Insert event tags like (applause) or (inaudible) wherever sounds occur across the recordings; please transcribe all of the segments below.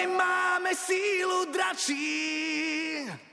My máme sílu dračí.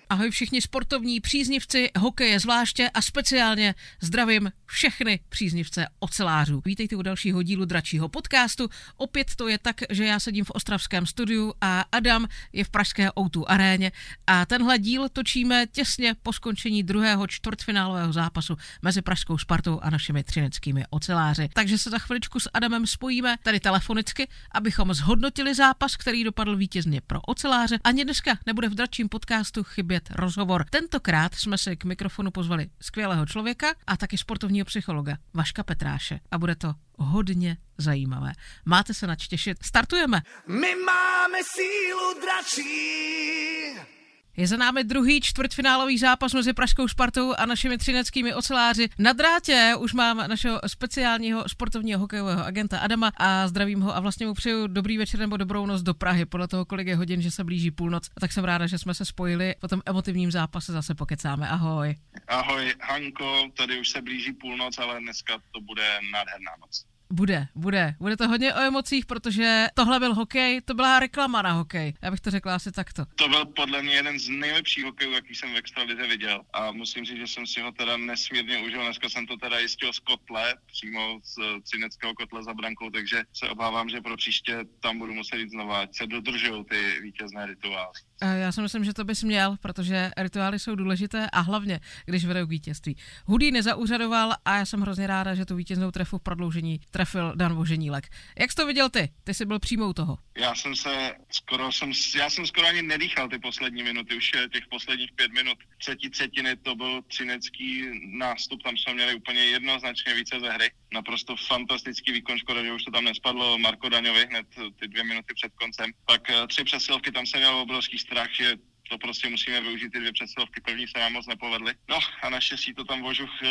Ahoj všichni sportovní příznivci, hokeje zvláště a speciálně zdravím všechny příznivce ocelářů. Vítejte u dalšího dílu dračího podcastu. Opět to je tak, že já sedím v ostravském studiu a Adam je v pražské O2 aréně a tenhle díl točíme těsně po skončení druhého čtvrtfinálového zápasu mezi pražskou Spartou a našimi třineckými oceláři. Takže se za chviličku s Adamem spojíme tady telefonicky, abychom zhodnotili zápas, který dopadl vítězně pro oceláře. Ani dneska nebude v dračím podcastu chybět rozhovor. Tentokrát jsme si k mikrofonu pozvali skvělého člověka a taky sportovního psychologa Vaška Petráše. A bude to hodně zajímavé. Máte se nač těšit. Startujeme! My máme sílu dračí. Je za námi druhý čtvrtfinálový zápas mezi Pražskou Spartou a našimi třineckými oceláři. Na drátě už mám našeho speciálního sportovního hokejového agenta Adama a zdravím ho a vlastně mu přeju dobrý večer nebo dobrou noc do Prahy, podle toho, kolik je hodin, že se blíží půlnoc. A tak jsem ráda, že jsme se spojili. Po tom emotivním zápase zase pokecáme. Ahoj. Ahoj, Hanko, tady už se blíží půlnoc, ale dneska to bude nádherná noc. Bude, bude. Bude to hodně o emocích, protože tohle byl hokej, to byla reklama na hokej. Já bych to řekla asi takto. To byl podle mě jeden z nejlepších hokejů, jaký jsem v extralize viděl. A musím říct, že jsem si ho teda nesmírně užil. Dneska jsem to teda jistil z kotle, přímo z eh, třineckého kotle za brankou, takže se obávám, že pro příště tam budu muset jít znova, ať se dodržují ty vítězné rituály. Eh, Já si myslím, že to bys měl, protože rituály jsou důležité a hlavně, když vedou k vítězství. Hudý nezauřadoval a já jsem hrozně ráda, že tu vítěznou trefu v prodloužení trefil Dan Voženílek. Jak jsi to viděl ty? Ty jsi byl přímou toho. Já jsem se skoro, jsem, já jsem skoro ani nedýchal ty poslední minuty, už je těch posledních pět minut. Třetí třetiny to byl třinecký nástup, tam jsme měli úplně jednoznačně více ze hry. Naprosto fantastický výkon, škoda, že už to tam nespadlo Marko Daňovi hned ty dvě minuty před koncem. Pak eh, tři přesilovky, tam jsem měl obrovský strach, že to prostě musíme využít ty dvě přesilovky, první se nám moc nepovedly. No a naštěstí to tam Vožuch uh,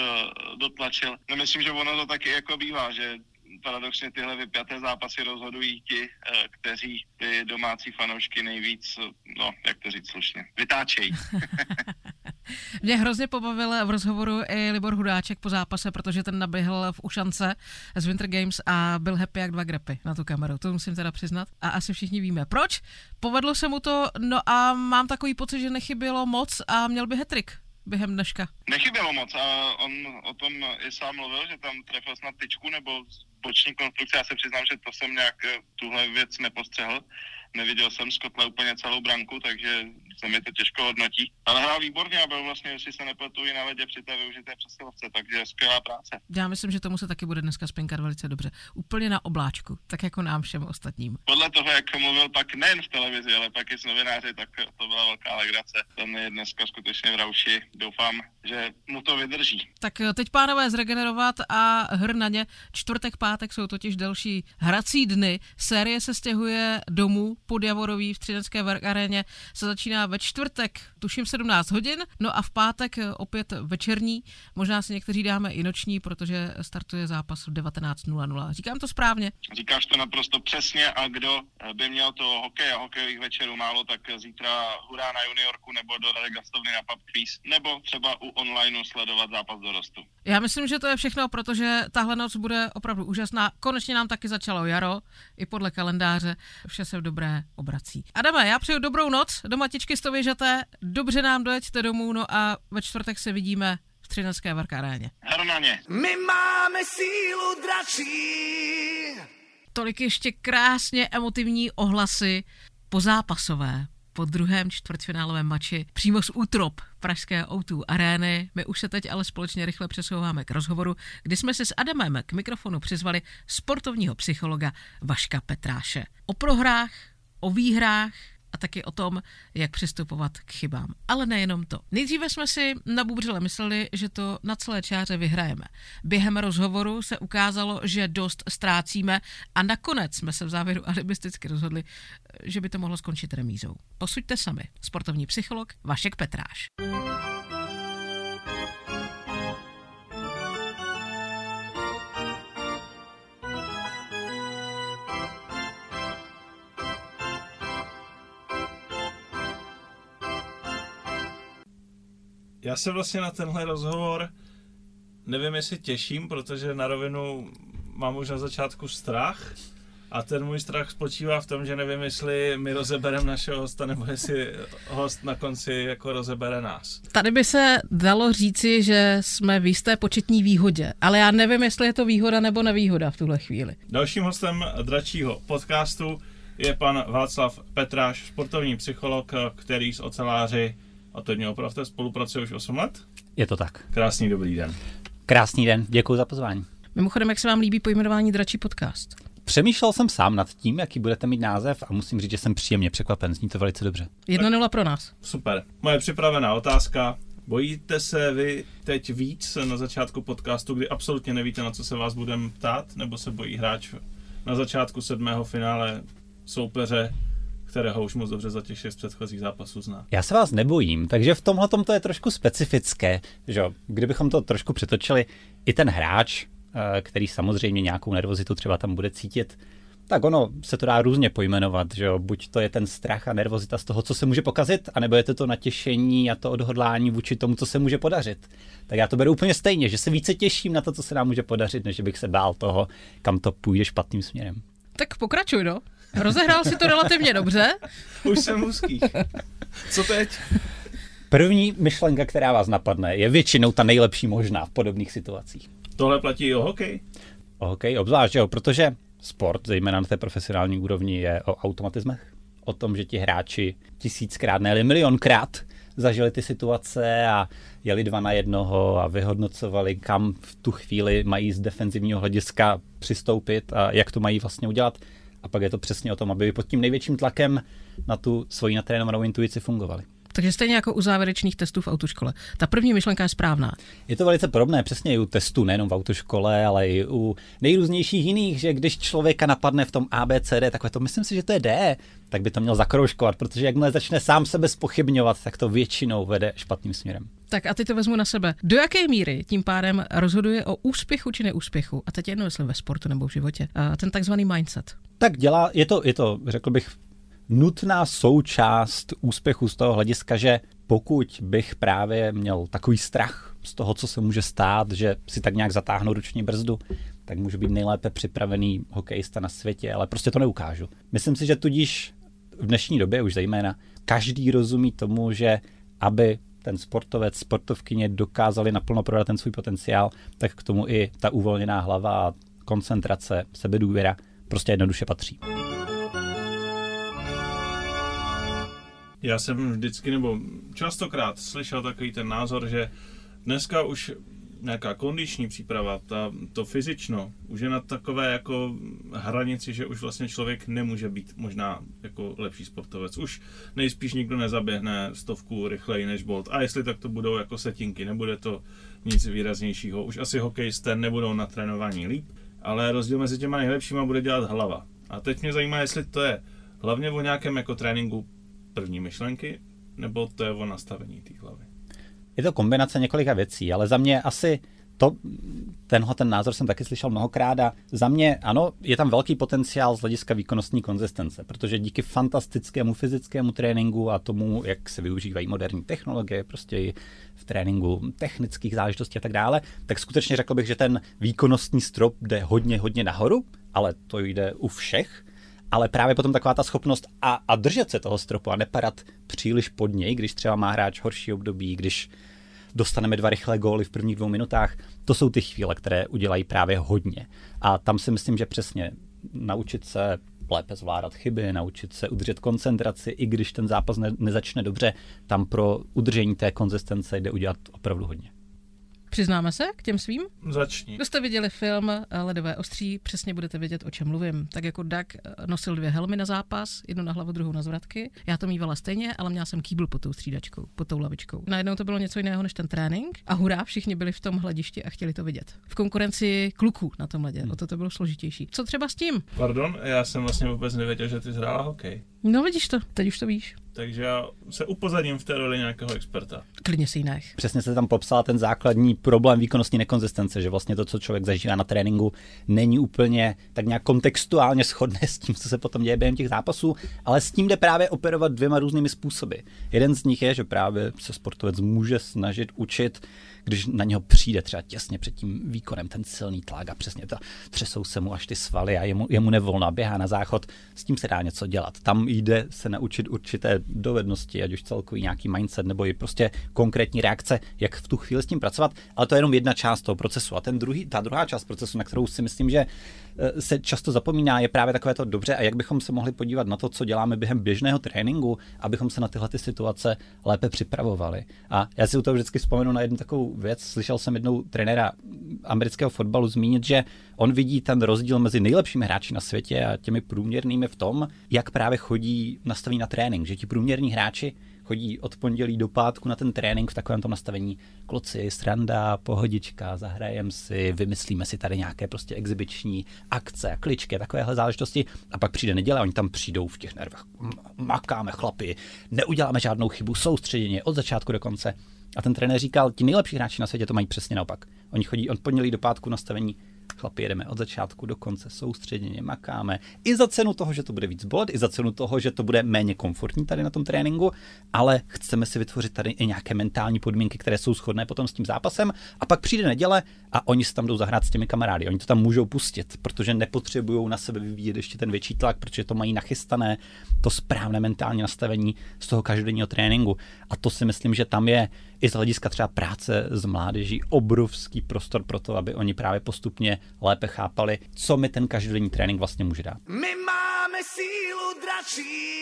dotlačil. No myslím, že ono to taky jako bývá, že paradoxně tyhle vypjaté zápasy rozhodují ti, eh, kteří ty domácí fanoušky nejvíc, eh, no jak to říct slušně, vytáčejí. (laughs) Mě hrozně pobavil v rozhovoru i Libor Hudáček po zápase, protože ten naběhl v Ušance z Winter Games a byl happy jak dva grepy na tu kameru. To musím teda přiznat. A asi všichni víme. Proč? Povedlo se mu to, no a mám takový pocit, že nechybělo moc a měl by hetrik během dneška. Nechybělo moc a on o tom i sám mluvil, že tam trefil snad tyčku nebo boční konstrukce. Já se přiznám, že to jsem nějak eh, tuhle věc nepostřehl. Neviděl jsem z kotle úplně celou branku, takže se mi to těžko hodnotí. Ale hrál výborně a byl vlastně, jestli se nepletu, i na ledě při té využité přesilovce, takže skvělá práce. Já myslím, že tomu se taky bude dneska spinkat velice dobře. Úplně na obláčku, tak jako nám všem ostatním. Podle toho, jak mluvil pak nejen v televizi, ale pak i s novináři, tak to byla velká legrace. Ten je dneska skutečně v rauši. Doufám, že mu to vydrží. Tak teď pánové zregenerovat a hr na ně. Čtvrtek, pátek jsou totiž další hrací dny. Série se stěhuje domů pod Javorový v Třinecké aréně. Se začíná ve čtvrtek, tuším 17 hodin, no a v pátek eh, opět večerní. Možná si někteří dáme i noční, protože startuje zápas v 19.00. Říkám to správně? Říkáš to naprosto přesně a kdo eh, by měl to hokej a hokejových večerů málo, tak zítra hurá na juniorku nebo do Radek Gastovny na pub quiz, nebo třeba u onlineu sledovat zápas dorostu. Já myslím, že to je všechno, protože tahle noc bude opravdu úžasná. Konečně nám taky začalo jaro, i podle kalendáře. Vše se v dobré obrací. Adame, já přeju dobrou noc, do matičky stověžaté, dobře nám dojeďte domů, no a ve čtvrtek se vidíme v Třinecké Varkaréně. Hru na ně. My máme sílu dračí. Tolik ještě krásně emotivní ohlasy pozápasové po druhém čtvrtfinálovém mači přímo z útrop pražské O2 arény. My už se teď ale společně rychle přesouváme k rozhovoru, kdy jsme se s Adamem k mikrofonu přizvali sportovního psychologa Vaška Petráše. O prohrách, o výhrách, a taky o tom, jak přistupovat k chybám. Ale nejenom to. Nejdříve jsme si na bubřele mysleli, že to na celé čáře vyhrajeme. Během rozhovoru se ukázalo, že dost ztrácíme a nakonec jsme se v závěru alibisticky rozhodli, že by to mohlo skončit remízou. Posuďte sami. Sportovní psycholog Vašek Petráš. Já se vlastně na tenhle rozhovor nevím, jestli těším, protože na rovinu mám už na začátku strach, A ten můj strach spočívá v tom, že nevím, jestli my rozebereme našeho hosta, nebo jestli host na konci jako rozebere nás. Tady by se dalo říci, že jsme v jisté početní výhodě, ale já nevím, jestli je to výhoda nebo nevýhoda v tuhle chvíli. Dalším hostem dračího podcastu je pan Václav Petráš, sportovní psycholog, který s oceláři, a to mě opravdu spolupracuje už 8 let. Je to tak. Krásný dobrý den. Krásný den, děkuji za pozvání. Mimochodem, jak se vám líbí pojmenování Dračí podcast? Přemýšlel jsem sám nad tím, jaký budete mít název a musím říct, že jsem příjemně překvapen. Zní to velice dobře. 1-0 pro nás. Super. Moje připravená otázka. Bojíte se vy teď víc na začátku podcastu, kdy absolutně nevíte, na co se vás budeme ptát, nebo se bojí hráč na začátku sedmého finále soupeře, kterého už moc dobře za těch šest předchozích zápasů zná? Já se vás nebojím, takže v tomhle to je trošku specifické, že kdybychom to trošku přetočili, i ten hráč, eh, který samozřejmě nějakou nervozitu třeba tam bude cítit, tak ono se to dá různě pojmenovat, že jo? buď to je ten strach a nervozita z toho, co se může pokazit, anebo je to to natěšení a to odhodlání vůči tomu, co se může podařit. Tak já to beru úplně stejně, že se více těším na to, co se nám může podařit, než bych se bál toho, kam to půjde špatným směrem. Tak pokračuj, no. Rozehrál si to relativně dobře. Už jsem úzký. Co teď? První myšlenka, která vás napadne, je většinou ta nejlepší možná v podobných situacích. Tohle platí i o hokej? O hokej obzvlášť, jo, protože sport, zejména na té profesionální úrovni, je o automatismech. O tom, že ti hráči tisíckrát, ne milionkrát zažili ty situace a jeli dva na jednoho a vyhodnocovali, kam v tu chvíli mají z defenzivního hlediska přistoupit a jak to mají vlastně udělat. A pak je to přesně o tom, aby pod tím největším tlakem na tu svoji natrénovanou intuici fungovali. Takže stejně jako u závěrečných testů v autoškole. Ta první myšlenka je správná. Je to velice podobné přesně i u testů, nejenom v autoškole, ale i u nejrůznějších jiných, že když člověka napadne v tom ABCD, takové to myslím si, že to je D, tak by to měl zakroužkovat, protože jakmile začne sám sebe spochybňovat, tak to většinou vede špatným směrem. Tak a ty to vezmu na sebe. Do jaké míry tím pádem rozhoduje o úspěchu či neúspěchu, a teď jedno, jestli ve sportu nebo v životě, a ten takzvaný mindset? Tak dělá, je to, je to, řekl bych, nutná součást úspěchu z toho hlediska, že pokud bych právě měl takový strach z toho, co se může stát, že si tak nějak zatáhnu ruční brzdu, tak můžu být nejlépe připravený hokejista na světě, ale prostě to neukážu. Myslím si, že tudíž v dnešní době už zejména každý rozumí tomu, že aby ten sportovec, sportovkyně dokázali naplno prodat ten svůj potenciál, tak k tomu i ta uvolněná hlava koncentrace, sebedůvěra prostě jednoduše patří. Já jsem vždycky, nebo častokrát slyšel takový ten názor, že dneska už nějaká kondiční příprava, ta, to fyzično, už je na takové jako hranici, že už vlastně člověk nemůže být možná jako lepší sportovec. Už nejspíš nikdo nezaběhne stovku rychleji než Bolt. A jestli tak to budou jako setinky, nebude to nic výraznějšího. Už asi hokejisté nebudou na trénování líp, ale rozdíl mezi těma nejlepšíma bude dělat hlava. A teď mě zajímá, jestli to je hlavně o nějakém jako tréninku první myšlenky, nebo to je o nastavení té hlavy? Je to kombinace několika věcí, ale za mě asi to, tenhle ten názor jsem taky slyšel mnohokrát a za mě ano, je tam velký potenciál z hlediska výkonnostní konzistence, protože díky fantastickému fyzickému tréninku a tomu, jak se využívají moderní technologie, prostě i v tréninku technických záležitostí a tak dále, tak skutečně řekl bych, že ten výkonnostní strop jde hodně, hodně nahoru, ale to jde u všech ale právě potom taková ta schopnost a, a držet se toho stropu a nepadat příliš pod něj, když třeba má hráč horší období, když dostaneme dva rychlé góly v prvních dvou minutách, to jsou ty chvíle, které udělají právě hodně. A tam si myslím, že přesně naučit se lépe zvládat chyby, naučit se udržet koncentraci, i když ten zápas ne, nezačne dobře, tam pro udržení té konzistence jde udělat opravdu hodně. Přiznáme se k těm svým? Začni. Kdo jste viděli film eh, Ledové ostří, přesně budete vědět, o čem mluvím. Tak jako Doug eh, nosil dvě helmy na zápas, jednu na hlavu, druhou na zvratky. Já to mývala stejně, ale měla jsem kýbl pod tou střídačkou, pod tou lavičkou. Najednou to bylo něco jiného než ten trénink a hurá, všichni byli v tom hledišti a chtěli to vidět. V konkurenci kluků na tom ledě, hmm. o to to bylo složitější. Co třeba s tím? Pardon, já jsem vlastně vůbec nevěděl, že ty zhrála hokej. No vidíš to, teď už to víš. Takže já se upozadím v té roli nějakého experta. Klidně si nech. Přesně se tam popsal ten základní problém výkonnostní nekonzistence, že vlastně to, co člověk zažívá na tréninku, není úplně tak nějak kontextuálně shodné s tím, co se potom děje během těch zápasů, ale s tím jde právě operovat dvěma různými způsoby. Jeden z nich je, že právě se sportovec může snažit učit když na něho přijde třeba těsně před tím výkonem ten silný tlak a přesně to třesou se mu až ty svaly a jemu, jemu nevolno běhá na záchod, s tím se dá něco dělat. Tam jde se naučit určité dovednosti, ať už celkový nějaký mindset nebo i prostě konkrétní reakce, jak v tu chvíli s tím pracovat, ale to je jenom jedna část toho procesu. A ten druhý, ta druhá část procesu, na kterou si myslím, že se často zapomíná, je právě takové to dobře a jak bychom se mohli podívat na to, co děláme během běžného tréninku, abychom se na tyhle ty situace lépe připravovali. A já si u toho vždycky vzpomenu na jednu takovou věc. Slyšel jsem jednou trenéra amerického fotbalu zmínit, že on vidí ten rozdíl mezi nejlepšími hráči na světě a těmi průměrnými v tom, jak právě chodí nastaví na trénink. Že ti průměrní hráči chodí od pondělí do pátku na ten trénink v takovém tom nastavení kloci, sranda, pohodička, zahrajem si, vymyslíme si tady nějaké prostě exibiční akce, kličky, takovéhle záležitosti a pak přijde neděle, oni tam přijdou v těch nervech, makáme chlapy, neuděláme žádnou chybu, soustředěně od začátku do konce. A ten trenér říkal, ti nejlepší hráči na světě to mají přesně naopak. Oni chodí od pondělí do pátku nastavení Chlapi, jedeme od začátku do konce, soustředěně makáme. I za cenu toho, že to bude víc bolet, i za cenu toho, že to bude méně komfortní tady na tom tréninku, ale chceme si vytvořit tady i nějaké mentální podmínky, které jsou shodné potom s tím zápasem. A pak přijde neděle a oni se tam jdou zahrát s těmi kamarády. Oni to tam můžou pustit, protože nepotřebují na sebe vyvíjet ještě ten větší tlak, protože to mají nachystané, to správné mentální nastavení z toho každodenního tréninku. A to si myslím, že tam je i z hlediska třeba práce s mládeží obrovský prostor pro to, aby oni právě postupně lépe chápali, co mi ten každodenní trénink vlastně může dát. My máme sílu dračí.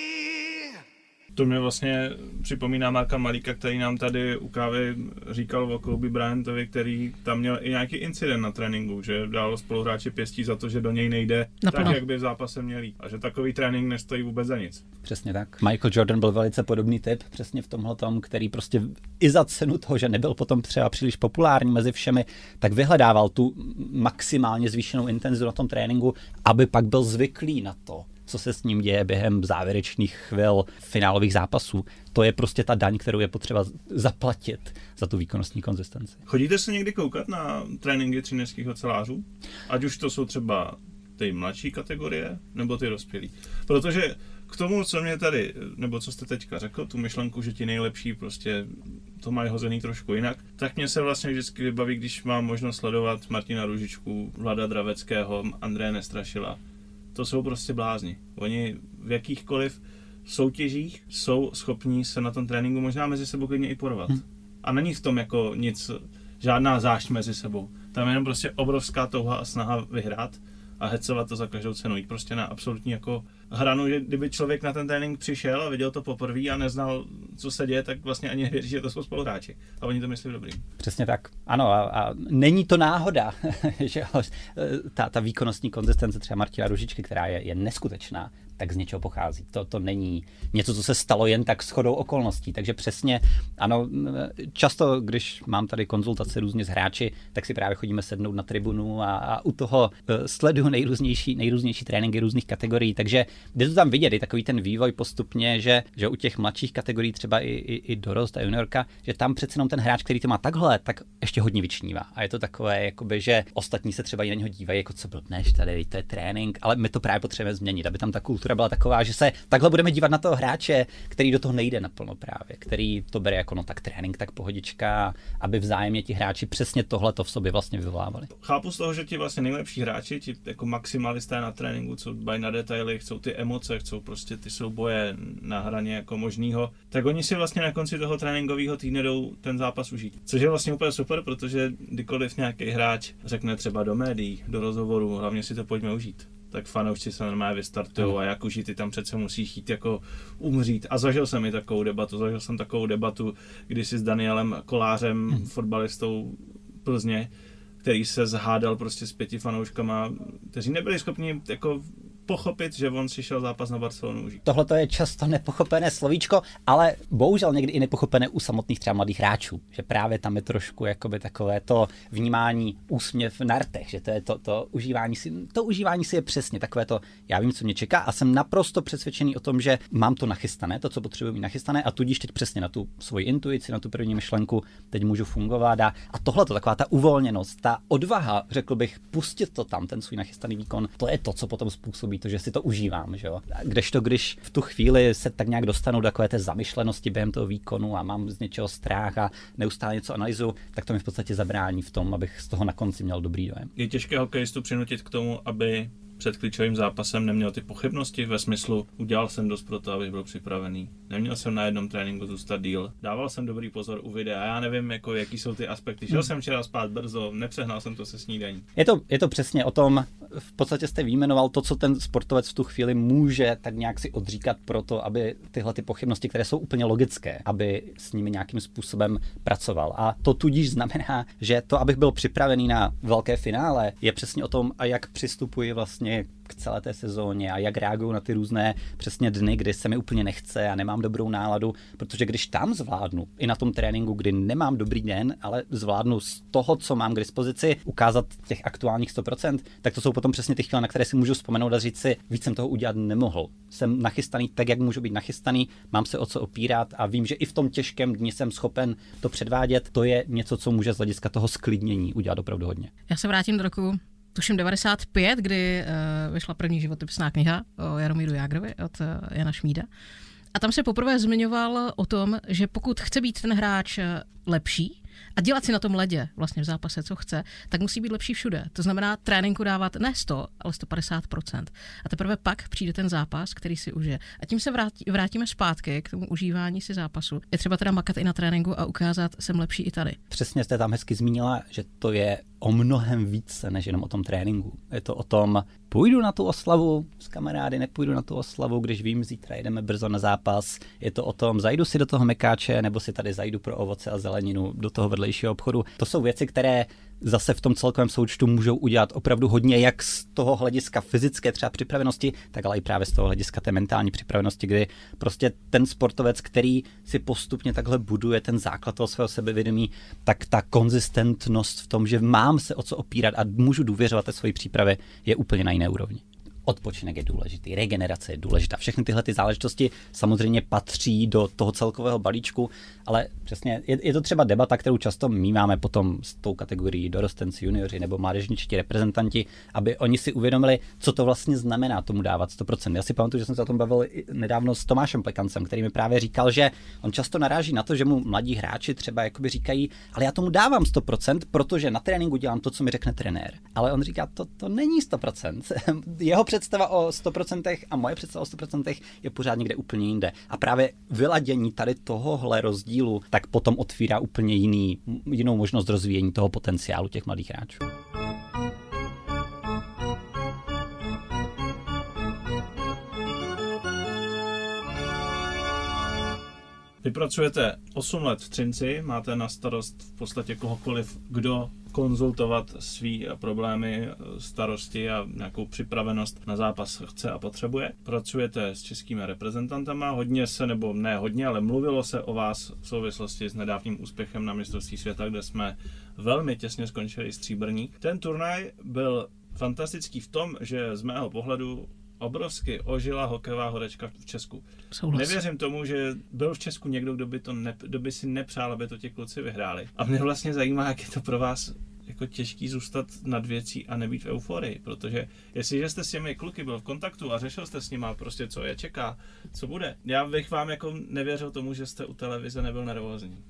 To mě vlastně připomíná Marka Malíka, který nám tady u kávy říkal o Kobe Bryantovi, který tam měl i nějaký incident na tréninku, že dal spoluhráči pěstí za to, že do něj nejde Naplno. tak, jak by v zápase měli. A že takový trénink nestojí vůbec za nic. Přesně tak. Michael Jordan byl velice podobný typ, přesně v tomhle tom, který prostě i za cenu toho, že nebyl potom třeba příliš populární mezi všemi, tak vyhledával tu maximálně zvýšenou intenzitu na tom tréninku, aby pak byl zvyklý na to, co se s ním děje během závěrečných chvil finálových zápasů. To je prostě ta daň, kterou je potřeba zaplatit za tu výkonnostní konzistenci. Chodíte se někdy koukat na tréninky třineckých ocelářů? Ať už to jsou třeba ty mladší kategorie, nebo ty dospělí. Protože k tomu, co mě tady, nebo co jste teďka řekl, tu myšlenku, že ti nejlepší prostě to mají hozený trošku jinak, tak mě se vlastně vždycky vybaví, když mám možnost sledovat Martina Ružičku, Vlada Draveckého, Andreje Nestrašila. To jsou prostě blázni. Oni v jakýchkoliv soutěžích jsou schopní se na tom tréninku možná mezi sebou klidně i porvat. Hmm. A není v tom jako nic, žádná zášť mezi sebou. Tam je jenom prostě obrovská touha a snaha vyhrát a hecovat to za každou cenu. Jít prostě na absolutní jako hranu, že kdyby člověk na ten trénink přišel a viděl to poprvé a neznal, co se děje, tak vlastně ani nevěří, že to jsou spoluhráči. A oni to myslí dobrý. Přesně tak. Ano, a, a není to náhoda, (laughs) že ta, ta výkonnostní konzistence třeba Martina Ružičky, která je, je neskutečná, tak z něčeho pochází. To, to není něco, co se stalo jen tak shodou okolností. Takže přesně, ano, často, když mám tady konzultace různě s hráči, tak si právě chodíme sednout na tribunu a, a u toho uh, sleduju nejrůznější, nejrůznější tréninky různých kategorií. Takže jde to tam vidět, i takový ten vývoj postupně, že, že u těch mladších kategorií, třeba i, i, i dorost a juniorka, že tam přece jenom ten hráč, který to má takhle, tak ještě hodně vyčnívá. A je to takové, jakoby, že ostatní se třeba i na něho dívají, jako co blbneš, tady to je trénink, ale my to právě potřebujeme změnit, aby tam ta kultura byla taková, že se takhle budeme dívat na toho hráče, který do toho nejde naplno právě, který to bere jako no tak trénink, tak pohodička, aby vzájemně ti hráči přesně tohle to v sobě vlastně vyvolávali. Chápu z toho, že ti vlastně nejlepší hráči, ti jako maximalisté na tréninku, co dbají na detaily, chcou ty emoce, chcou prostě ty souboje na hraně jako možného, tak oni si vlastně na konci toho tréninkového týdne jdou ten zápas užít. Což je vlastně úplně super, protože kdykoliv nějaký hráč řekne třeba do médií, do rozhovoru, hlavně si to pojďme užít tak fanoušci se normálně vystartují a jak už ty tam přece musí jít jako umřít. A zažil jsem i takovou debatu, zažil jsem takovou debatu, kdy si s Danielem Kolářem, hmm. fotbalistou Plzně, který se zhádal prostě s pěti fanouškama, kteří nebyli schopni jako pochopit, že on si šel zápas na Barcelonu užít. Tohle je často nepochopené slovíčko, ale bohužel někdy i nepochopené u samotných třeba mladých hráčů, že právě tam je trošku jakoby takové to vnímání úsměv na rtech, že to je to, to užívání si, to užívání si je přesně takové to, já vím, co mě čeká a jsem naprosto přesvědčený o tom, že mám to nachystané, to, co potřebuji mít nachystané a tudíž teď přesně na tu svoji intuici, na tu první myšlenku, teď můžu fungovat a, a tohle to taková ta uvolněnost, ta odvaha, řekl bych, pustit to tam, ten svůj nachystaný výkon, to je to, co potom způsobí takový to, že si to užívám, že jo. Kdežto, když v tu chvíli se tak nějak dostanu do takové té zamyšlenosti během toho výkonu a mám z něčeho strach a neustále něco analyzu, tak to mi v podstatě zabrání v tom, abych z toho na konci měl dobrý dojem. Je těžké hokejistu přinutit k tomu, aby před klíčovým zápasem neměl ty pochybnosti ve smyslu, udělal jsem dost pro to, abych byl připravený. Neměl jsem na jednom tréninku zůstat díl. Dával jsem dobrý pozor u videa. Já nevím, jako, jaký jsou ty aspekty. Šel hmm. jsem včera spát brzo, nepřehnal jsem to se snídaní. Je to, je to přesně o tom, v podstatě jste výjmenoval to, co ten sportovec v tu chvíli může tak nějak si odříkat pro to, aby tyhle ty pochybnosti, které jsou úplně logické, aby s nimi nějakým způsobem pracoval. A to tudíž znamená, že to, abych byl připravený na velké finále, je přesně o tom, a jak přistupuji vlastně k celé té sezóně a jak reaguju na ty různé přesně dny, kdy se mi úplně nechce a nemám dobrou náladu, protože když tam zvládnu, i na tom tréninku, kdy nemám dobrý den, ale zvládnu z toho, co mám k dispozici, ukázat těch aktuálních 100%, tak to jsou potom přesně ty chvíle, na které si můžu vzpomenout a říct si, víc jsem toho udělat nemohl. Jsem nachystaný tak, jak můžu být nachystaný, mám se o co opírat a vím, že i v tom těžkém dni jsem schopen to předvádět. To je něco, co může z hlediska toho sklidnění udělat opravdu hodně. Já se vrátím do roku tuším 95, kdy uh, vyšla první životopisná kniha o Jaromíru Jágrovi od uh, Jana Šmída. A tam se poprvé zmiňoval o tom, že pokud chce být ten hráč eh, lepší, a dělat si na tom ledě vlastně v zápase, co chce, tak musí být lepší všude. To znamená tréninku dávat ne 100, ale 150%. A teprve pak přijde ten zápas, který si užije. A tím se vrátí, vrátíme zpátky k tomu užívání si zápasu. Je třeba teda makat i na tréninku a ukázat, jsem lepší i tady. Přesně jste tam hezky zmínila, že to je o mnohem více než jenom o tom tréninku. Je to o tom, půjdu na tu oslavu s kamarády, nepůjdu na tu oslavu, když vím, zítra jdeme brzo na zápas. Je to o tom, zajdu si do toho mekáče, nebo si tady zajdu pro ovoce a zeleninu do toho vedlejšího obchodu. To jsou věci, které zase v tom celkovém součtu můžou udělat opravdu hodně, jak z toho hlediska fyzické třeba připravenosti, tak ale i právě z toho hlediska té mentální připravenosti, kdy prostě ten sportovec, který si postupně takhle buduje ten základ toho svého sebevědomí, tak ta konzistentnost v tom, že mám se o co opírat a můžu důvěřovat té své přípravě, je úplně na jiné úrovni odpočinek je důležitý, regenerace je důležitá. Všechny tyhle ty záležitosti samozřejmě patří do toho celkového balíčku, ale přesně je, je to třeba debata, kterou často máme potom s tou kategorií dorostenci, junioři nebo mládežničtí reprezentanti, aby oni si uvědomili, co to vlastně znamená tomu dávat 100%. Já si pamatuju, že jsem se o tom bavil nedávno s Tomášem Plekancem, který mi právě říkal, že on často naráží na to, že mu mladí hráči třeba jakoby říkají, ale já tomu dávám 100%, protože na tréninku dělám to, co mi řekne trenér. Ale on říká, to, to není 100%. (laughs) Jeho představa o 100% a moje představa o 100% je pořád někde úplně jinde. A právě vyladění tady tohohle rozdílu tak potom otvírá úplně jiný, jinou možnost rozvíjení toho potenciálu těch mladých hráčů. Vy pracujete 8 let v Třinci, máte na starost v podstatě kohokoliv, kdo konzultovat svý problémy, starosti a nějakou připravenost na zápas chce a potřebuje. Pracujete s českými reprezentantama, hodně se, nebo ne hodně, ale mluvilo se o vás v souvislosti s nedávným úspěchem na mistrovství světa, kde jsme velmi těsně skončili stříbrní. Ten turnaj byl fantastický v tom, že z mého pohledu obrovsky ožila hokejová horečka v Česku. Souhlas. Nevěřím tomu, že byl v Česku někdo, kdo by, to ne, kdo by si nepřál, aby to ti kluci vyhráli. A mě vlastně zajímá, jak je to pro vás jako těžký zůstat nad věcí a nebýt v euforii, protože jestliže jste s těmi kluky byl v kontaktu a řešil jste s nimi prostě, co je čeká, co bude, já bych vám jako nevěřil tomu, že jste u televize nebyl nervózní.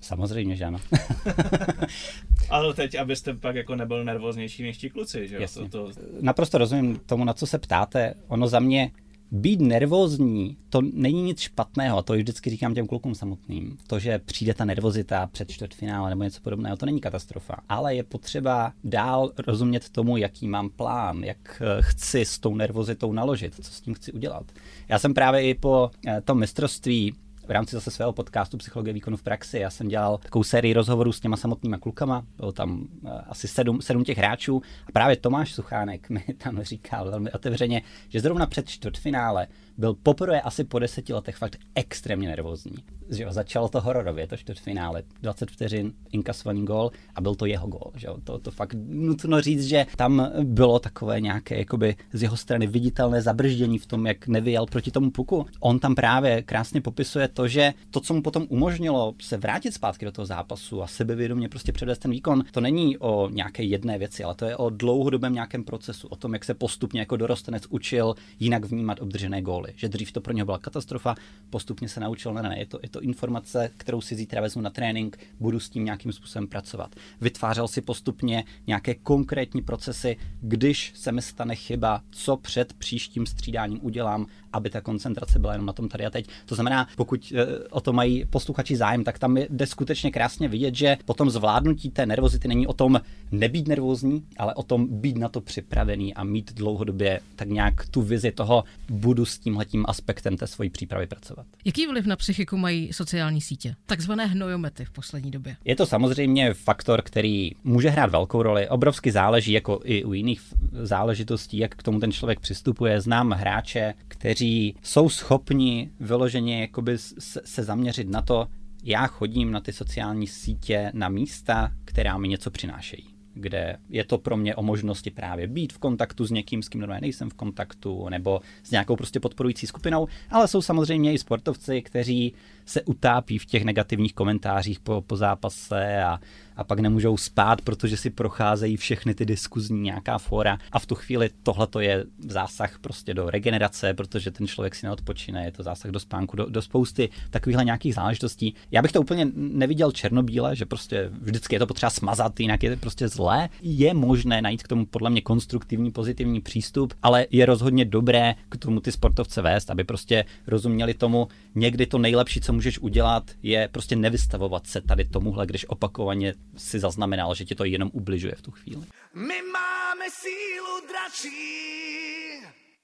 Samozřejmě, že ano. (laughs) Ale teď, abyste pak jako nebyl nervóznější než ti kluci, že jo? To, to... Naprosto rozumím tomu, na co se ptáte. Ono za mě být nervózní, to není nic špatného, a to vždycky říkám těm klukům samotným. To, že přijde ta nervozita před čtvrtfinále nebo něco podobného, to není katastrofa. Ale je potřeba dál rozumět tomu, jaký mám plán, jak eh, chci s tou nervozitou naložit, co s tím chci udělat. Já jsem právě i po eh, tom mistrovství v rámci zase svého podcastu Psychologie výkonu v praxi. Já jsem dělal takovou sérii rozhovorů s těma samotnýma klukama, bylo tam uh, asi sedm, sedm těch hráčů a právě Tomáš Suchánek mi (laughs) tam říkal velmi otevřeně, že zrovna před čtvrtfinále byl poprvé asi po deseti letech fakt extrémně nervózní. Že jo, začalo to hororově, to čtvrtfinále, 20 vteřin, inkasovaný gol a byl to jeho gol. Že jo. To, to fakt nutno říct, že tam bylo takové nějaké jakoby z jeho strany viditelné zabrždění v tom, jak nevyjel proti tomu puku. On tam právě krásně popisuje to, že to, co mu potom umožnilo se vrátit zpátky do toho zápasu a sebevědomě prostě předvést ten výkon, to není o nějaké jedné věci, ale to je o dlouhodobém nějakém procesu, o tom, jak se postupně jako dorostenec učil jinak vnímat obdržené góly. Že dřív to pro něho byla katastrofa, postupně se naučil, ne, ne, je to, je to informace, kterou si zítra vezmu na trénink, budu s tím nějakým způsobem pracovat. Vytvářel si postupně nějaké konkrétní procesy, když se mi stane chyba, co před příštím střídáním udělám, aby ta koncentrace byla jenom na tom tady a teď. To znamená, pokud eh, o to mají posluchači zájem, tak tam jde skutečně krásně vidět, že potom zvládnutí té nervozity není o tom nebýt nervózní, ale o tom být na to připravený a mít dlouhodobě tak nějak tu vizi toho, budu s tímhletím aspektem té svojí přípravy pracovat. Jaký vliv na psychiku mají sociální sítě? Takzvané hnojomety v poslední době. Je to samozřejmě faktor, který může hrát velkou roli. Obrovsky záleží, jako i u jiných záležitostí, jak k tomu ten člověk přistupuje. Znám hráče, kteří jsou schopni vyloženě jakoby se zaměřit na to, já chodím na ty sociální sítě na místa, která mi něco přinášejí kde je to pro mě o možnosti právě být v kontaktu s někým, s kým normálně nejsem v kontaktu, nebo s nějakou prostě podporující skupinou, ale jsou samozřejmě i sportovci, kteří se utápí v těch negativních komentářích po, po zápase a, a pak nemůžou spát, protože si procházejí všechny ty diskuzní nějaká fóra a v tu chvíli tohle to je zásah prostě do regenerace, protože ten člověk si neodpočine, je to zásah do spánku, do, do spousty takovýchhle nějakých záležitostí. Já bych to úplně neviděl černobíle, že prostě vždycky je to potřeba smazat, jinak je to prostě zlé. Je možné najít k tomu podle mě konstruktivní, pozitivní přístup, ale je rozhodně dobré k tomu ty sportovce vést, aby prostě rozuměli tomu, někdy to nejlepší, co můžeš udělat, je prostě nevystavovat se tady tomuhle, když opakovaně si zaznamenal, že ti to jenom ubližuje v tu chvíli. My máme sílu dračí.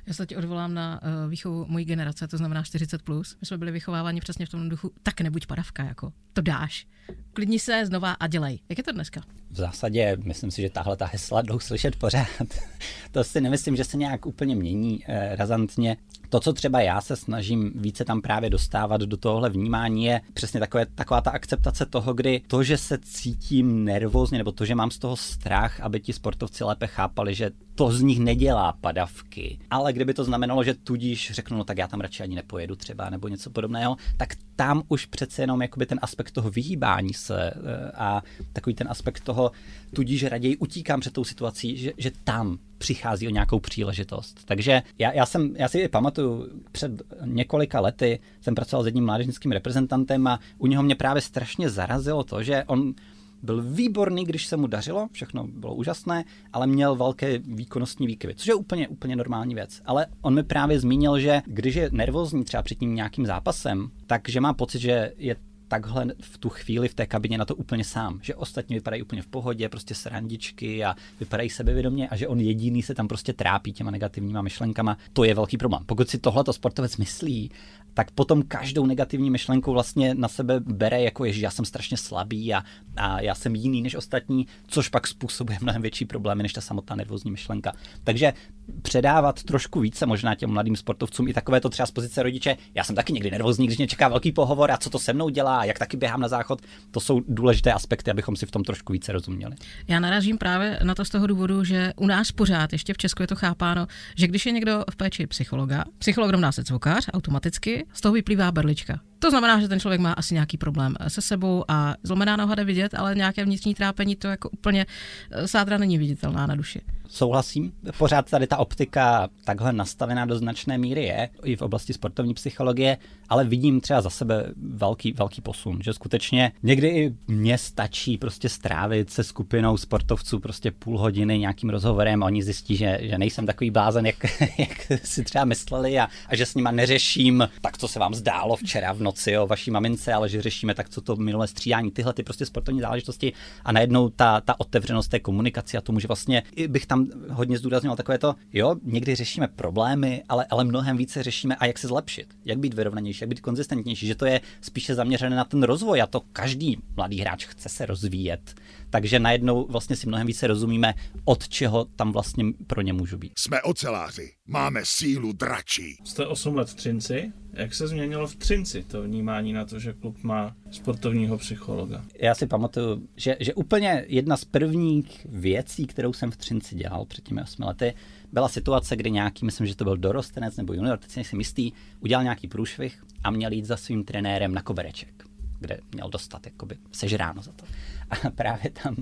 Já se teď odvolám na uh, výchovu mojí generace, to znamená 40+. Plus. My jsme byli vychováváni přesně v tom duchu, tak nebuď paravka, jako to dáš. Klidni se znova a dělej. Jak je to dneska? V zásadě myslím si, že tahle ta hesla jdou slyšet pořád. (laughs) to si nemyslím, že se nějak úplně mění eh, razantně. To, co třeba já se snažím více tam právě dostávat do tohohle vnímání, je přesně takové, taková ta akceptace toho, kdy to, že se cítím nervózně, nebo to, že mám z toho strach, aby ti sportovci lépe chápali, že to z nich nedělá padavky. Ale kdyby to znamenalo, že tudíž řeknu, no tak já tam radši ani nepojedu třeba, nebo něco podobného, tak tam už přece jenom jakoby ten aspekt toho vyhýbání se eh, a takový ten aspekt toho, tudíž raději utíkám před tou situací, že, že tam přichází o nějakou příležitost. Takže já, já, jsem, já si pamatuju, před několika lety jsem pracoval s jedním mládežnickým reprezentantem a u něho mě právě strašně zarazilo to, že on byl výborný, když se mu dařilo, všechno bylo úžasné, ale měl velké výkonnostní výkyvy, což je úplně, úplně normální věc. Ale on mi právě zmínil, že když je nervózní třeba před tím nějakým zápasem, takže má pocit, že je takhle v tu chvíli v té kabině na to úplně sám. Že ostatní vypadají úplně v pohodě, prostě srandičky a vypadají sebevědomě a že on jediný se tam prostě trápí těma negativníma myšlenkama. To je velký problém. Pokud si tohleto sportovec myslí tak potom každou negativní myšlenku vlastně na sebe bere jako je, že já jsem strašně slabý a, a já jsem jiný než ostatní, což pak způsobuje mnohem větší problémy než ta samotná nervózní myšlenka. Takže předávat trošku více možná těm mladým sportovcům i takové to třeba z pozice rodiče. Já jsem taky někdy nervózní, když mě čeká velký pohovor a co to se mnou dělá, jak taky běhám na záchod. To jsou důležité aspekty, abychom si v tom trošku více rozuměli. Já narážím právě na to z toho důvodu, že u nás pořád ještě v Česku je to chápáno, že když je někdo v péči psychologa, psycholog rovná se cvokář automaticky, z toho vyplývá berlička. To znamená, že ten člověk má asi nějaký problém se sebou a zlomená noha jde vidět, ale nějaké vnitřní trápení to jako úplně eh, sádra není viditelná na duši. Souhlasím. Pořád tady ta optika takhle nastavená do značné míry je i v oblasti sportovní psychologie, ale vidím třeba za sebe velký, velký posun, že skutečně někdy i mně stačí prostě strávit se skupinou sportovců prostě půl hodiny nějakým rozhovorem a oni zjistí, že, že nejsem takový blázen, jak, (laughs) jak si třeba mysleli a, a že s nima neřeším tak, co se vám zdálo včera v noci o vaší mamince, ale že řešíme tak, co to minulé střídání, tyhle ty prostě sportovní záležitosti a najednou ta, ta otevřenost té komunikace a tomu, že vlastně bych tam hodně zdůraznil takové to, jo, někdy řešíme problémy, ale, ale mnohem více řešíme a jak se zlepšit, jak být vyrovnanější, jak být konzistentnější, že to je spíše zaměřené na ten rozvoj a to každý mladý hráč chce se rozvíjet. Takže najednou vlastně si mnohem více rozumíme, od čeho tam vlastně pro ně můžu být. Jsme oceláři. máme sílu dračí. Jste 8 let v Třinci. Jak se změnilo v Třinci to vnímání na to, že klub má sportovního psychologa? Já si pamatuju, že, že úplně jedna z prvních věcí, kterou jsem v Třinci dělal před těmi 8 lety, byla situace, kdy nějaký, myslím, že to byl dorostenec nebo junior, teď si nejsem jistý, udělal nějaký průšvih a měl jít za svým trenérem na kobereček, kde měl dostat jakoby sežráno za to. A právě tam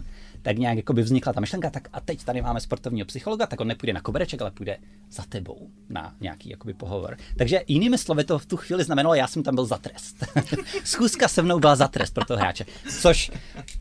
tak nějak jako by vznikla ta myšlenka, tak a teď tady máme sportovního psychologa, tak on nepůjde na kobereček, ale půjde za tebou na nějaký jakoby pohovor. Takže jinými slovy to v tu chvíli znamenalo, já jsem tam byl za trest. (laughs) Schůzka se mnou byla za trest pro toho hráče, což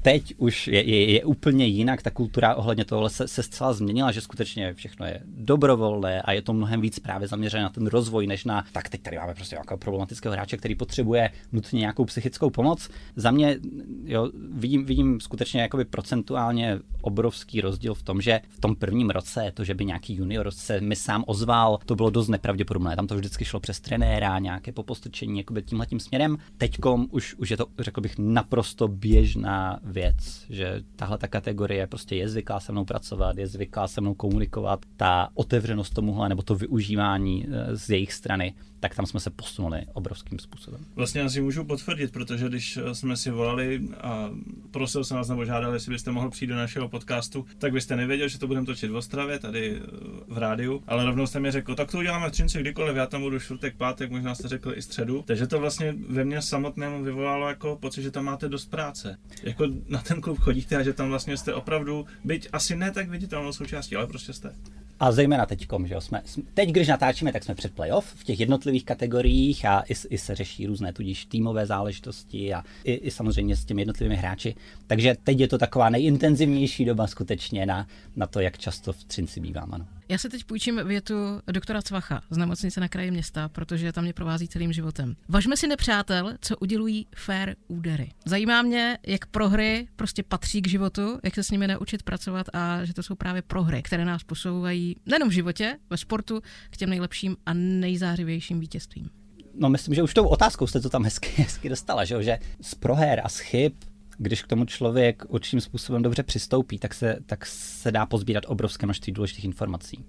teď už je, je, je úplně jinak, ta kultura ohledně toho se, se zcela změnila, že skutečně všechno je dobrovolné a je to mnohem víc právě zaměřené na ten rozvoj, než na, tak teď tady máme prostě nějakého problematického hráče, který potřebuje nutně nějakou psychickou pomoc. Za mě, jo, vidím, vidím skutečně jakoby procentuálně reálně obrovský rozdíl v tom, že v tom prvním roce to, že by nějaký junior se mi sám ozval, to bylo dost nepravděpodobné. Tam to vždycky šlo přes trenéra, nějaké popostrčení jakoby tímhle tím směrem. Teďkom už, už je to, řekl bych, naprosto běžná věc, že tahle ta kategorie prostě je zvyklá se mnou pracovat, je zvyklá se mnou komunikovat. Ta otevřenost tomuhle nebo to využívání eh, z jejich strany tak tam jsme se posunuli obrovským způsobem. Vlastně já si můžu potvrdit, protože když jsme si volali a prosil jsem vás nebo žádal, jestli byste mohl přijít do našeho podcastu, tak byste nevěděl, že to budeme točit v Ostravě, tady eh, v rádiu, ale rovnou jste mi řekl, tak to uděláme v Třinci kdykoliv, já tam budu čtvrtek, pátek, možná jste řekl i středu. Takže to vlastně ve mně samotnému vyvolalo jako pocit, že tam máte dost práce. Jako na ten klub chodíte a že tam vlastně jste opravdu, byť asi ne tak viditelnou součástí, ale prostě jste. A zejména teď, že jo, jsme, teď, když natáčíme, tak jsme před playoff v těch jednotlivých kategoriích a i, i se řeší různé tudíž týmové záležitosti a i, i samozřejmě s těmi jednotlivými hráči. Takže teď je to taková nejintenzivnější doba skutečně na, na to, jak často v Třinci bývám. Ano. Já se teď půjčím větu doktora Cvacha z nemocnice na kraji města, protože tam mě provází celým životem. Važme si nepřátel, co udělují fair údery. Zajímá mě, jak prohry prostě patří k životu, jak se s nimi naučit pracovat a že to jsou právě prohry, které nás posouvají nejenom v životě, ve sportu, k těm nejlepším a nejzářivějším vítězstvím. No myslím, že už tou otázkou jste to tam hezky, hezky dostala, že, že z proher a z chyb když k tomu člověk určitým způsobem dobře přistoupí, tak se, tak se dá pozbírat obrovské množství důležitých informací.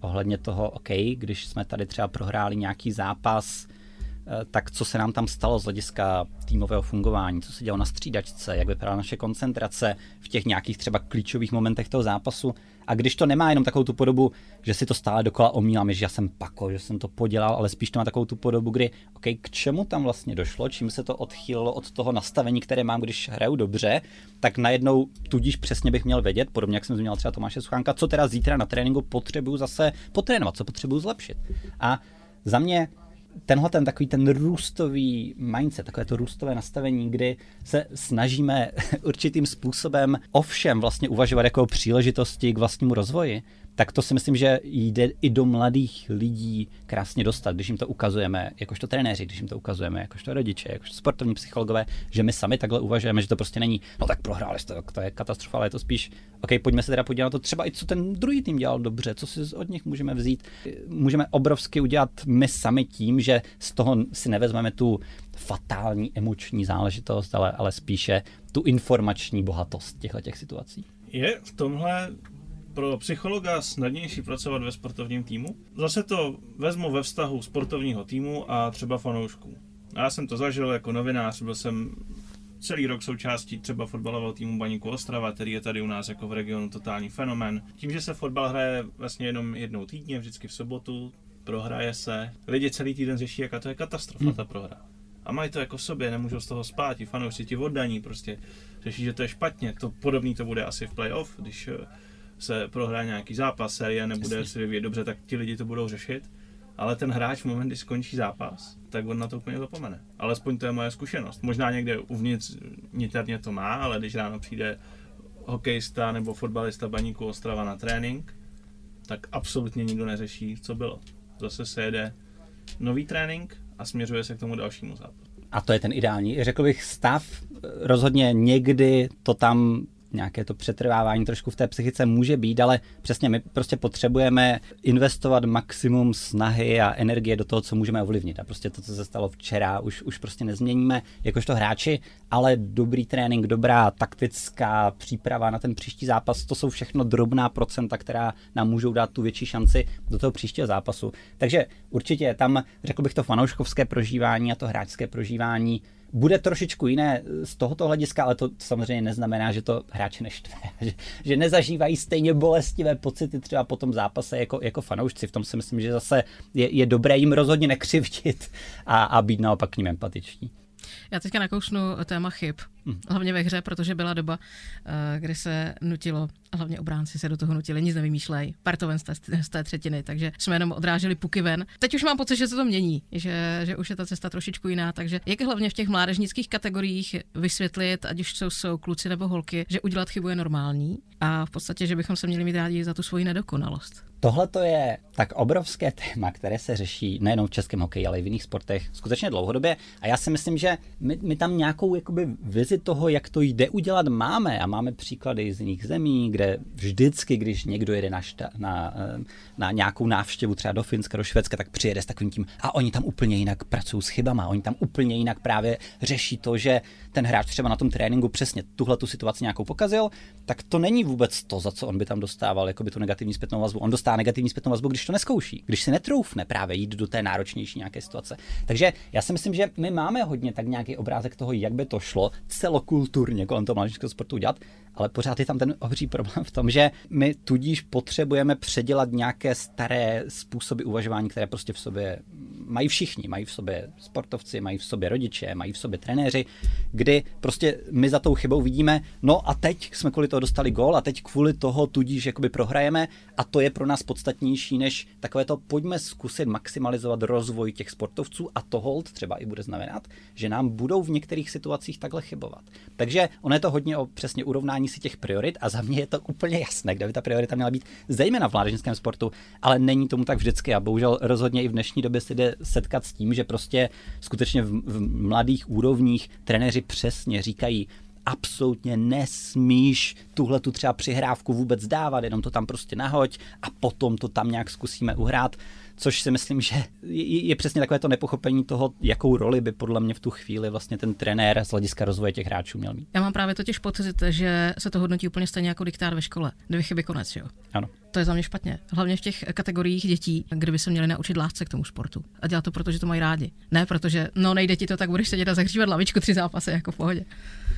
Ohledně toho, OK, když jsme tady třeba prohráli nějaký zápas, tak co se nám tam stalo z hlediska týmového fungování, co se dělo na střídačce, jak vypadala naše koncentrace v těch nějakých třeba klíčových momentech toho zápasu, a když to nemá jenom takovou tu podobu, že si to stále dokola omílám, že já jsem pako, že jsem to podělal, ale spíš to má takovou tu podobu, kdy, OK, k čemu tam vlastně došlo, čím se to odchýlilo od toho nastavení, které mám, když hraju dobře, tak najednou tudíž přesně bych měl vědět, podobně jak jsem zmínil třeba Tomáše Suchánka, co teda zítra na tréninku potřebuju zase potrénovat, co potřebuju zlepšit. A za mě tenhle ten takový ten růstový mindset, takové to růstové nastavení, kdy se snažíme (laughs) určitým způsobem ovšem vlastně uvažovat jako příležitosti k vlastnímu rozvoji, tak to si myslím, že jde i do mladých lidí krásně dostat, když jim to ukazujeme, jakožto trenéři, když jim to ukazujeme, jakožto rodiče, jakožto sportovní psychologové, že my sami takhle uvažujeme, že to prostě není, no tak prohráli jste, to je katastrofa, ale je to spíš, OK, pojďme se teda podívat na to třeba i co ten druhý tým dělal dobře, co si od nich můžeme vzít. Můžeme obrovsky udělat my sami tím, že z toho si nevezmeme tu fatální emoční záležitost, ale, ale spíše tu informační bohatost těchto těch situací. Je v tomhle pro psychologa snadnější pracovat ve sportovním týmu? Zase to vezmu ve vztahu sportovního týmu a třeba fanoušků. Já jsem to zažil jako novinář, byl jsem celý rok součástí třeba fotbalového týmu Baníku Ostrava, který je tady u nás jako v regionu totální fenomen. Tím, že se fotbal hraje vlastně jenom jednou týdně, vždycky v sobotu, prohraje se. Lidi celý týden řeší, jaká to je katastrofa, ta prohra. A mají to jako sobě, nemůžou z toho spát, ti fanoušci ti oddaní prostě řeší, že to je špatně. To podobný to bude asi v playoff, když eh, se prohraje nějaký zápas, série nebude si vyvíjet dobře, tak ti lidi to budou řešit. Ale ten hráč v moment, kdy skončí zápas, tak on na to úplně zapomene. Alespoň to je moje zkušenost. Možná někde uvnitř niterně to má, ale když ráno přijde hokejista nebo fotbalista Baníku Ostrava na trénink, tak absolutně nikdo neřeší, co bylo. Zase se jede nový trénink a směřuje se k tomu dalšímu zápasu. A to je ten ideální, řekl bych, stav. Rozhodně někdy to tam nějaké to přetrvávání trošku v té psychice může být, ale přesně my prostě potřebujeme investovat maximum snahy a energie do toho, co můžeme ovlivnit. A prostě to, co se stalo včera, už, už prostě nezměníme jakožto hráči, ale dobrý trénink, dobrá taktická příprava na ten příští zápas, to jsou všechno drobná procenta, která nám můžou dát tu větší šanci do toho příštího zápasu. Takže určitě tam, řekl bych, to fanouškovské prožívání a to hráčské prožívání bude trošičku jiné z tohoto hlediska, ale to samozřejmě neznamená, že to hráče neštve, (laughs) že, že nezažívají stejně bolestivé pocity třeba po tom zápase jako, jako fanoušci. V tom si myslím, že zase je, je dobré jim rozhodně nekřivdit a, a být naopak k ním empatiční. Já teďka nakousnu téma chyb, hm. hlavně ve hře, protože byla doba, eh, kdy se nutilo, hlavně obránci se do toho nutili, nic nevymýšlej, partoven z té, z té třetiny, takže jsme jenom odráželi puky ven. Teď už mám pocit, že se to mění, že, že už je ta cesta trošičku jiná, takže jak hlavně v těch mládežnických kategoriích vysvětlit, ať už jsou, jsou kluci nebo holky, že udělat chybu je normální a v podstatě, že bychom se měli mít rádi za tu svoji nedokonalost. Tohle to je tak obrovské téma, které se řeší nejenom v českém hokeji, ale i v jiných sportech skutečně dlouhodobě. A já si myslím, že my, my tam nějakou jakoby vizi toho, jak to jde udělat, máme. A máme příklady z jiných zemí, kde vždycky, když někdo jede na, šta, na, eh, na nějakou návštěvu třeba do Finska, do Švédska, tak přijede s takovým tím, a oni tam úplně jinak pracují s chybama, oni tam úplně jinak právě řeší to, že ten hráč třeba na tom tréninku přesně tuhle tu situaci nějakou pokazil, tak to není vůbec to, za co on by tam dostával jakoby tu negativní zpětnou vazbu. On dostává negativní zpětnou vazbu, když to neskouší, když si netroufne právě jít do té náročnější nějaké situace. Takže já si myslím, že my máme hodně tak nějaký obrázek toho, jak by to šlo celokulturně kolem toho mládežnického sportu udělat, ale pořád je tam ten obří problém v tom, že my tudíž potřebujeme předělat nějaké staré způsoby uvažování, které prostě v sobě mají všichni. Mají v sobě sportovci, mají v sobě rodiče, mají v sobě trenéři, kdy prostě my za tou chybou vidíme, no a teď jsme kvůli toho dostali gól a teď kvůli toho tudíž jakoby prohrajeme a to je pro nás podstatnější než takové to pojďme zkusit maximalizovat rozvoj těch sportovců a to hold třeba i bude znamenat, že nám budou v některých situacích takhle chybovat. Takže ono je to hodně o přesně urovnání si těch priorit a za mě je to úplně jasné, kde by ta priorita měla být, zejména v mládežnickém sportu, ale není tomu tak vždycky. A bohužel rozhodně i v dnešní době se jde setkat s tím, že prostě skutečně v, v mladých úrovních trenéři přesně říkají, absolutně nesmíš tuhle tu třeba přihrávku vůbec dávat, jenom to tam prostě nahoď a potom to tam nějak zkusíme uhrát což si myslím, že je, přesně takové to nepochopení toho, jakou roli by podle mě v tu chvíli vlastně ten trenér z hlediska rozvoje těch hráčů měl mít. Já mám právě totiž pocit, že se to hodnotí úplně stejně jako diktár ve škole. Dvě chyby konec, jo. Ano. To je za mě špatně. Hlavně v těch kategoriích dětí, kde by se měli naučit lásce k tomu sportu. A dělat to, protože to mají rádi. Ne, protože no nejde ti to, tak budeš sedět a zahřívat lavičku tři zápasy jako v pohodě.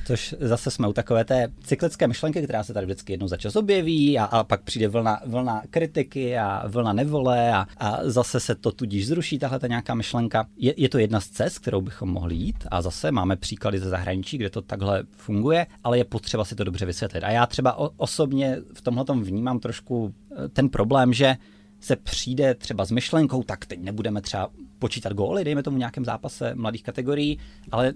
Což zase jsme u takové té cyklické myšlenky, která se tady vždycky jednou za čas objeví a, a pak přijde vlna, vlna kritiky a vlna nevole a, a zase se to tudíž zruší, tahle ta nějaká myšlenka. Je, je to jedna z cest, kterou bychom mohli jít a zase máme příklady ze zahraničí, kde to takhle funguje, ale je potřeba si to dobře vysvětlit. A já třeba o, osobně v tomhle vnímám trošku eh, ten problém, že se přijde třeba s myšlenkou, tak teď nebudeme třeba počítat góly, dejme tomu v nějakém zápase mladých kategorií, ale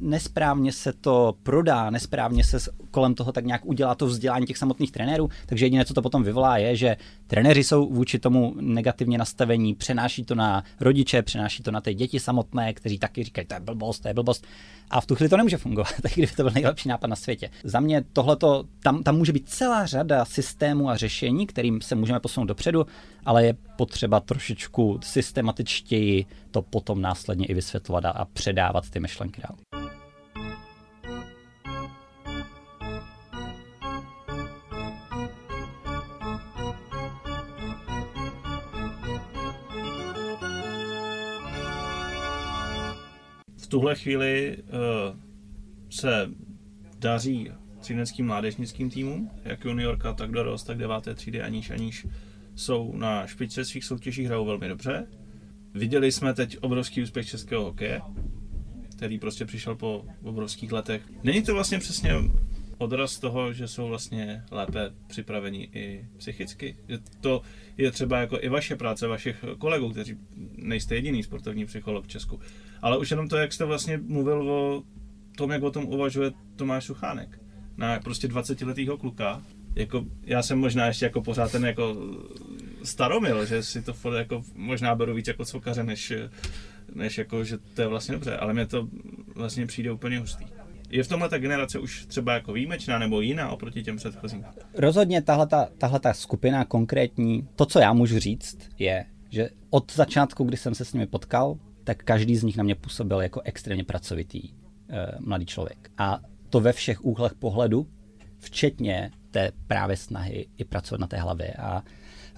nesprávně se to prodá, nesprávně se kolem toho tak nějak udělá to vzdělání těch samotných trenérů, takže jediné, co to potom vyvolá, je, že trenéři jsou vůči tomu negativně nastavení, přenáší to na rodiče, přenáší to na ty děti samotné, kteří taky říkají, to je blbost, to je blbost. A v tu chvíli to nemůže fungovat, (laughs) tak kdyby to byl nejlepší nápad na světě. Za mě tohleto, tam, tam může být celá řada systémů a řešení, kterým se můžeme posunout dopředu, ale je potřeba trošičku systematičtěji to potom následně i vysvětlovat a předávat ty myšlenky dál. V tuhle chvíli uh, se daří třineckým mládežnickým týmům, jak juniorka, tak dorost, tak deváté třídy, aniž, aniž jsou na špičce svých soutěží, hrajou velmi dobře. Viděli jsme teď obrovský úspěch českého hokeje, který prostě přišel po obrovských letech. Není to vlastně přesně odraz toho, že jsou vlastně lépe připraveni i psychicky? Že to je třeba jako i vaše práce, vašich kolegů, kteří nejste jediný sportovní psycholog v Česku. Ale už jenom to, jak jste vlastně mluvil o tom, jak o tom uvažuje Tomáš Suchánek. Na prostě 20-letýho kluka, jako, já jsem možná ještě jako pořád ten jako staromil, že si to jako možná beru víc jako cvokaře, než, než jako, že to je vlastně dobře, ale mě to vlastně přijde úplně hustý. Je v tomhle ta generace už třeba jako výjimečná nebo jiná oproti těm předchozím? Rozhodně tahle ta skupina konkrétní, to, co já můžu říct, je, že od začátku, kdy jsem se s nimi potkal, tak každý z nich na mě působil jako extrémně pracovitý e, mladý člověk. A to ve všech úhlech pohledu, včetně té právě snahy i pracovat na té hlavě a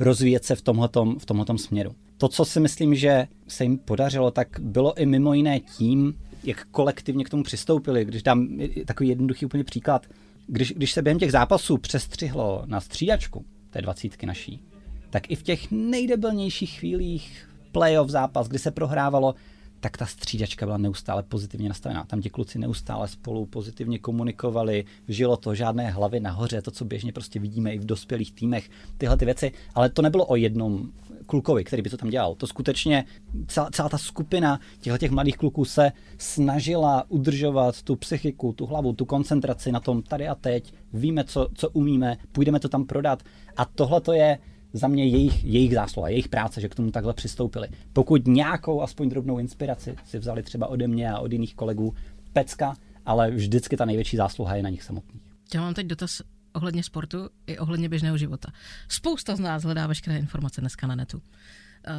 rozvíjet se v tomhletom, v tomhletom směru. To, co si myslím, že se jim podařilo, tak bylo i mimo jiné tím, jak kolektivně k tomu přistoupili. Když dám takový jednoduchý úplně příklad, když, když se během těch zápasů přestřihlo na střídačku té dvacítky naší, tak i v těch nejdebilnějších chvílích playoff zápas, kdy se prohrávalo, tak ta střídačka byla neustále pozitivně nastavená. Tam ti kluci neustále spolu pozitivně komunikovali, žilo to žádné hlavy nahoře, to, co běžně prostě vidíme i v dospělých týmech, tyhle ty věci, ale to nebylo o jednom klukovi, který by to tam dělal. To skutečně celá, celá ta skupina těchto těch mladých kluků se snažila udržovat tu psychiku, tu hlavu, tu koncentraci na tom tady a teď, víme, co, co umíme, půjdeme to tam prodat. A tohle to je za mě jejich, jejich zásluha, jejich práce, že k tomu takhle přistoupili. Pokud nějakou aspoň drobnou inspiraci si vzali třeba ode mě a od jiných kolegů, pecka, ale vždycky ta největší zásluha je na nich samotných. Já mám teď dotaz ohledně sportu i ohledně běžného života. Spousta z nás hledá veškeré informace dneska na netu.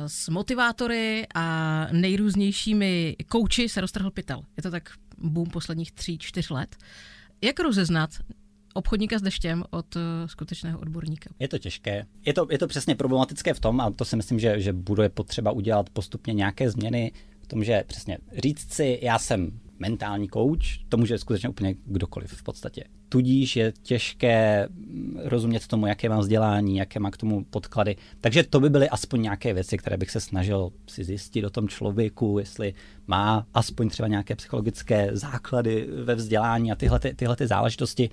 S motivátory a nejrůznějšími kouči se roztrhl pytel. Je to tak boom posledních tří, čtyř let. Jak rozeznat obchodníka s deštěm od uh, skutečného odborníka. Je to těžké. Je to, je to přesně problematické v tom, a to si myslím, že, že bude potřeba udělat postupně nějaké změny v tom, že přesně říct si, já jsem mentální coach, to může skutečně úplně kdokoliv v podstatě. Tudíž je těžké mm, rozumět tomu, jaké mám vzdělání, jaké má k tomu podklady. Takže to by byly aspoň nějaké věci, které bych se snažil si zjistit o tom člověku, jestli má aspoň třeba nějaké psychologické základy ve vzdělání a tyhle, ty, tyhle ty záležitosti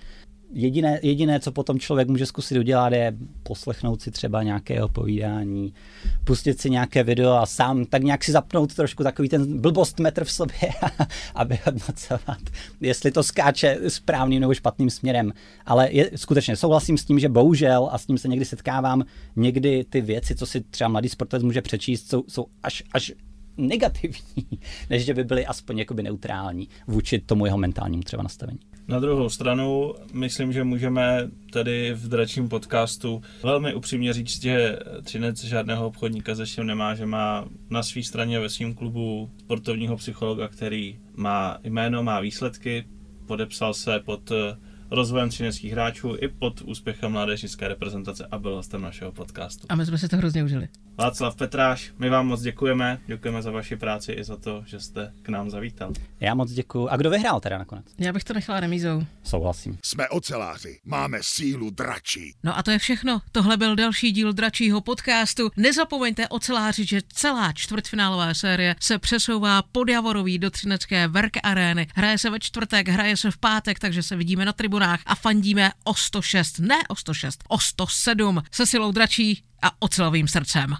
jediné, jediné, co potom člověk může zkusit udělat, je poslechnout si třeba nějakého povídání, pustit si nějaké video a sám tak nějak si zapnout trošku takový ten blbost metr v sobě, (laughs) aby hodnocovat, jestli to skáče správným nebo špatným směrem. Ale je, skutečně souhlasím s tím, že bohužel, a s tím se někdy setkávám, někdy ty věci, co si třeba mladý sportovec může přečíst, jsou, jsou až, až negativní, (laughs) než že by byly aspoň jakoby neutrální vůči tomu jeho mentálnímu třeba nastavení. Na druhou stranu, myslím, že můžeme tady v dračním podcastu velmi upřímně říct, že Třinec žádného obchodníka všem nemá, že má na své straně ve svém klubu sportovního psychologa, který má jméno, má výsledky, podepsal se pod rozvojem třineckých hráčů i pod úspěchem mládežnické reprezentace a byl hostem našeho podcastu. A my jsme se to hrozně užili. Václav Petráš, my vám moc děkujeme, děkujeme za vaši práci i za to, že jste k nám zavítal. Já moc děkuji. A kdo vyhrál teda nakonec? Já bych to nechala remízou. Souhlasím. Jsme oceláři, máme sílu dračí. No a to je všechno. Tohle byl další díl dračího podcastu. Nezapomeňte oceláři, že celá čtvrtfinálová série se přesouvá pod Javorový do Třinecké Verk Arény. Hraje se ve čtvrtek, hraje se v pátek, takže se vidíme na tribunách a fandíme o 106, ne o 106, o 107 se silou dračí a ocelovým srdcem.